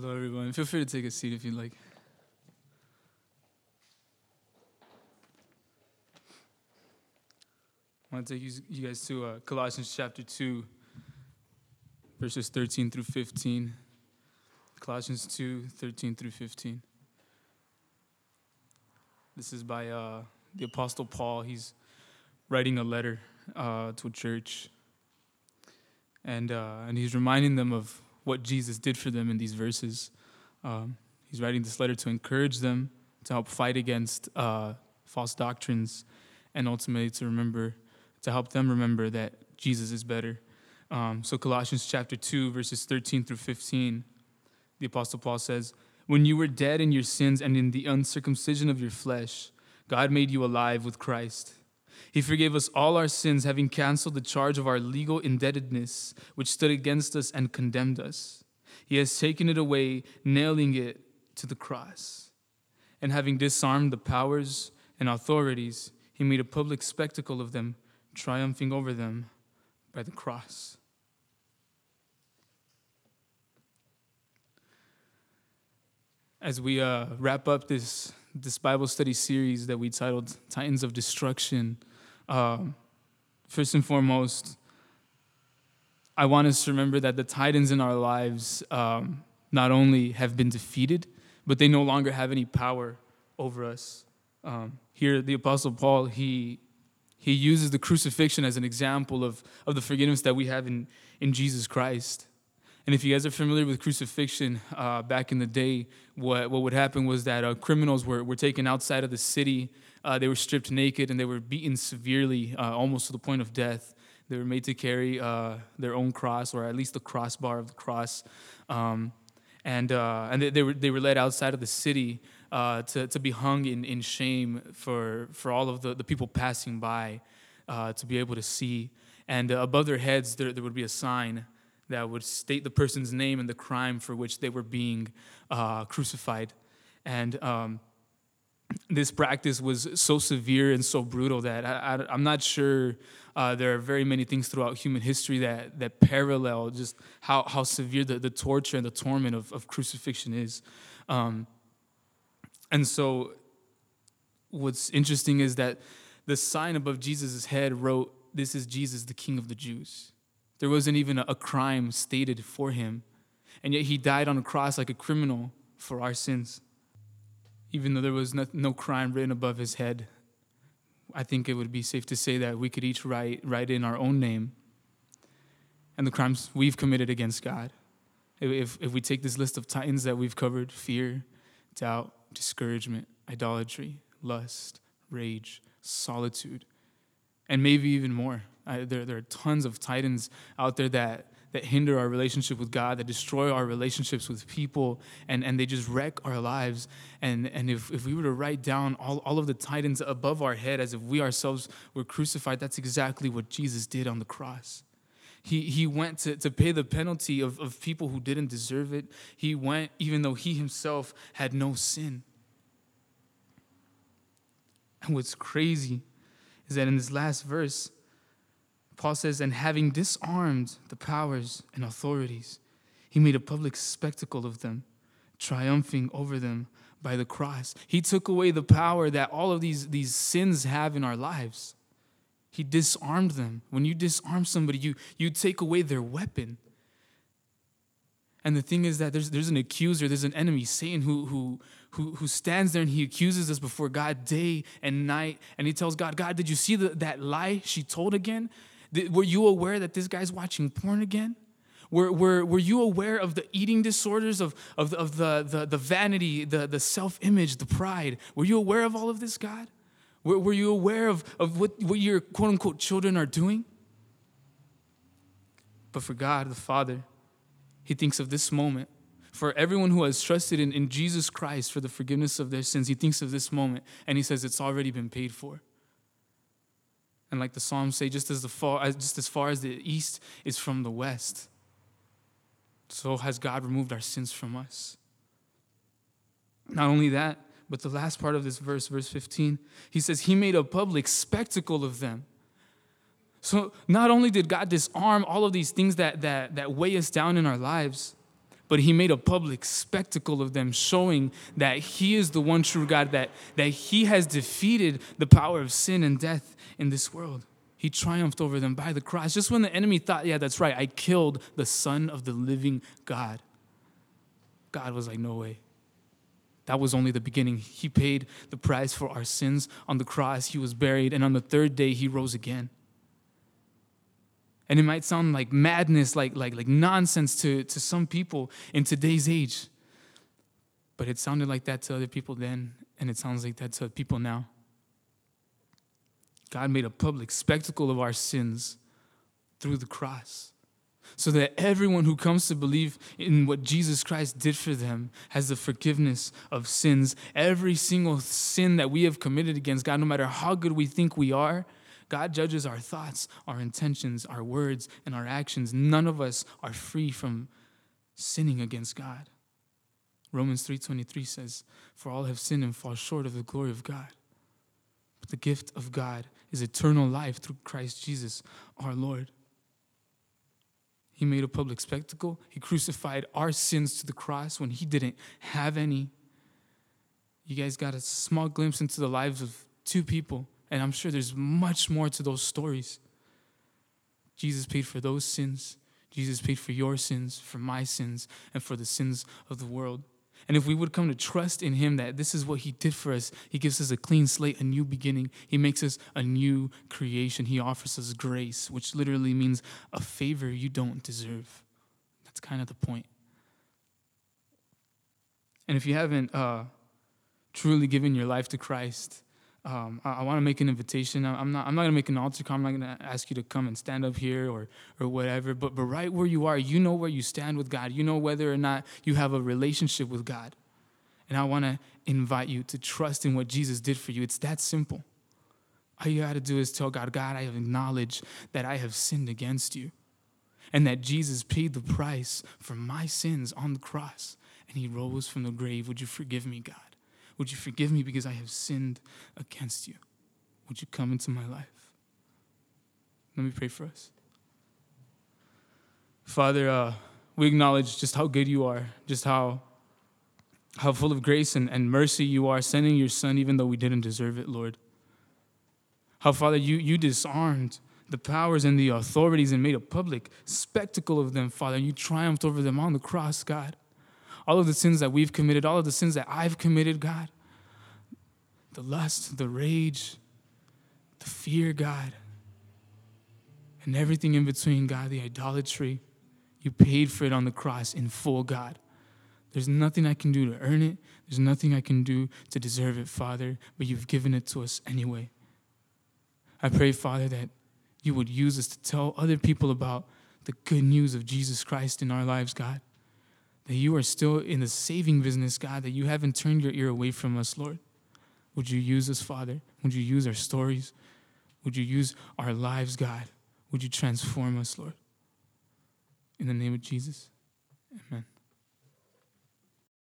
Hello, everyone. Feel free to take a seat if you'd like. I want to take you, guys to uh, Colossians chapter 2, verses 13 through 15. Colossians 2, 13 through 15. This is by uh, the Apostle Paul. He's writing a letter uh, to a church, and, uh, and he's reminding them of what Jesus did for them in these verses. Um, he's writing this letter to encourage them to help fight against uh, false doctrines and ultimately to remember to help them remember that Jesus is better. Um, so, Colossians chapter 2, verses 13 through 15, the Apostle Paul says, When you were dead in your sins and in the uncircumcision of your flesh, God made you alive with Christ. He forgave us all our sins, having canceled the charge of our legal indebtedness, which stood against us and condemned us. He has taken it away, nailing it to the cross. And having disarmed the powers and authorities, he made a public spectacle of them triumphing over them by the cross. As we uh, wrap up this, this Bible study series that we titled Titans of Destruction, uh, first and foremost, I want us to remember that the Titans in our lives um, not only have been defeated, but they no longer have any power over us. Um, here, the Apostle Paul, he he uses the crucifixion as an example of, of the forgiveness that we have in, in Jesus Christ. And if you guys are familiar with crucifixion, uh, back in the day, what, what would happen was that uh, criminals were, were taken outside of the city. Uh, they were stripped naked and they were beaten severely, uh, almost to the point of death. They were made to carry uh, their own cross, or at least the crossbar of the cross. Um, and uh, and they, they, were, they were led outside of the city to, to be hung in, in shame for, for all of the, the people passing by to be able to see. And above their heads, there, there would be a sign that would state the person's name and the crime for which they were being uh, crucified. And um, this practice was so severe and so brutal that I, am not sure uh, there are very many things throughout human history that, that parallel just how, how severe the, the torture and the torment of, of crucifixion is. Um, and so, what's interesting is that the sign above Jesus' head wrote, This is Jesus, the King of the Jews. There wasn't even a crime stated for him. And yet, he died on a cross like a criminal for our sins. Even though there was no, crime written above his head, I think it would be safe to say that we could each write, write in our own name and the crimes we've committed against God. If, if we take this list of titans that we've covered fear, doubt, discouragement, idolatry, lust, rage, solitude, and maybe even more. There, there are tons of titans out there that, that hinder our relationship with God, that destroy our relationships with people, and, and they just wreck our lives. And, and if, if we were to write down all, all of the titans above our head as if we ourselves were crucified, that's exactly what Jesus did on the cross. He, he went to, to pay the penalty of, of people who didn't deserve it. He went even though he himself had no sin. And what's crazy is that in this last verse, Paul says, and having disarmed the powers and authorities, he made a public spectacle of them, triumphing over them by the cross. He took away the power that all of these, these sins have in our lives. He disarmed them. When you disarm somebody, you, you take away their weapon. And the thing is that there's, there's an accuser, there's an enemy, Satan, who, who, who, who stands there and he accuses us before God day and night. And he tells God, God, did you see the, that lie she told again? Were you aware that this guy's watching porn again? Were, were, were you aware of the eating disorders, of, of, of the, the, the vanity, the, the self image, the pride? Were you aware of all of this, God? Were, were you aware of, of what, what your quote unquote children are doing? But for God, the Father, He thinks of this moment. For everyone who has trusted in, in Jesus Christ for the forgiveness of their sins, He thinks of this moment and He says, It's already been paid for. And like the Psalms say, just as, the far, uh, just as far as the east is from the west, so has God removed our sins from us. Not only that, but the last part of this verse, verse 15, he says, He made a public spectacle of them. So not only did God disarm all of these things that, that, that weigh us down in our lives, but he made a public spectacle of them, showing that he is the one true God, that, that he has defeated the power of sin and death in this world. He triumphed over them by the cross. Just when the enemy thought, yeah, that's right, I killed the Son of the living God. God was like, no way. That was only the beginning. He paid the price for our sins on the cross. He was buried, and on the third day, he rose again. And it might sound like madness, like, like, like nonsense to, to some people in today's age. But it sounded like that to other people then, and it sounds like that to people now. God made a public spectacle of our sins through the cross so that everyone who comes to believe in what Jesus Christ did for them has the forgiveness of sins. Every single sin that we have committed against God, no matter how good we think we are, God judges our thoughts, our intentions, our words, and our actions. None of us are free from sinning against God. Romans 3:23 says, "For all have sinned and fall short of the glory of God. But the gift of God is eternal life through Christ Jesus, our Lord." He made a public spectacle. He crucified our sins to the cross when he didn't have any. You guys got a small glimpse into the lives of two people and I'm sure there's much more to those stories. Jesus paid for those sins. Jesus paid for your sins, for my sins, and for the sins of the world. And if we would come to trust in Him that this is what He did for us, He gives us a clean slate, a new beginning. He makes us a new creation. He offers us grace, which literally means a favor you don't deserve. That's kind of the point. And if you haven't uh, truly given your life to Christ, um, I, I want to make an invitation. I'm not. I'm not gonna make an altar call. I'm not gonna ask you to come and stand up here or or whatever. But but right where you are, you know where you stand with God. You know whether or not you have a relationship with God. And I want to invite you to trust in what Jesus did for you. It's that simple. All you got to do is tell God, God, I acknowledge that I have sinned against you, and that Jesus paid the price for my sins on the cross, and He rose from the grave. Would you forgive me, God? Would you forgive me because I have sinned against you? Would you come into my life? Let me pray for us. Father, uh, we acknowledge just how good you are, just how, how full of grace and, and mercy you are, sending your son even though we didn't deserve it, Lord. How, Father, you, you disarmed the powers and the authorities and made a public spectacle of them, Father, you triumphed over them on the cross, God all of the sins that we've committed, all of the sins that I've committed, God, the lust, the rage, the fear, God, and everything in between, God, the idolatry. You paid for it on the cross in full, God. There's nothing I can do to earn it. There's nothing I can do to deserve it, Father, but you've given it to us anyway. I pray, Father, that you would use us to tell other people about the good news of Jesus Christ in our lives, God that you are still in the saving business, God, that you haven't turned your ear away from us, Lord. Would you use us, Father? Would you use our stories? Would you use our lives, God? Would you transform us, Lord? In the name of Jesus, amen.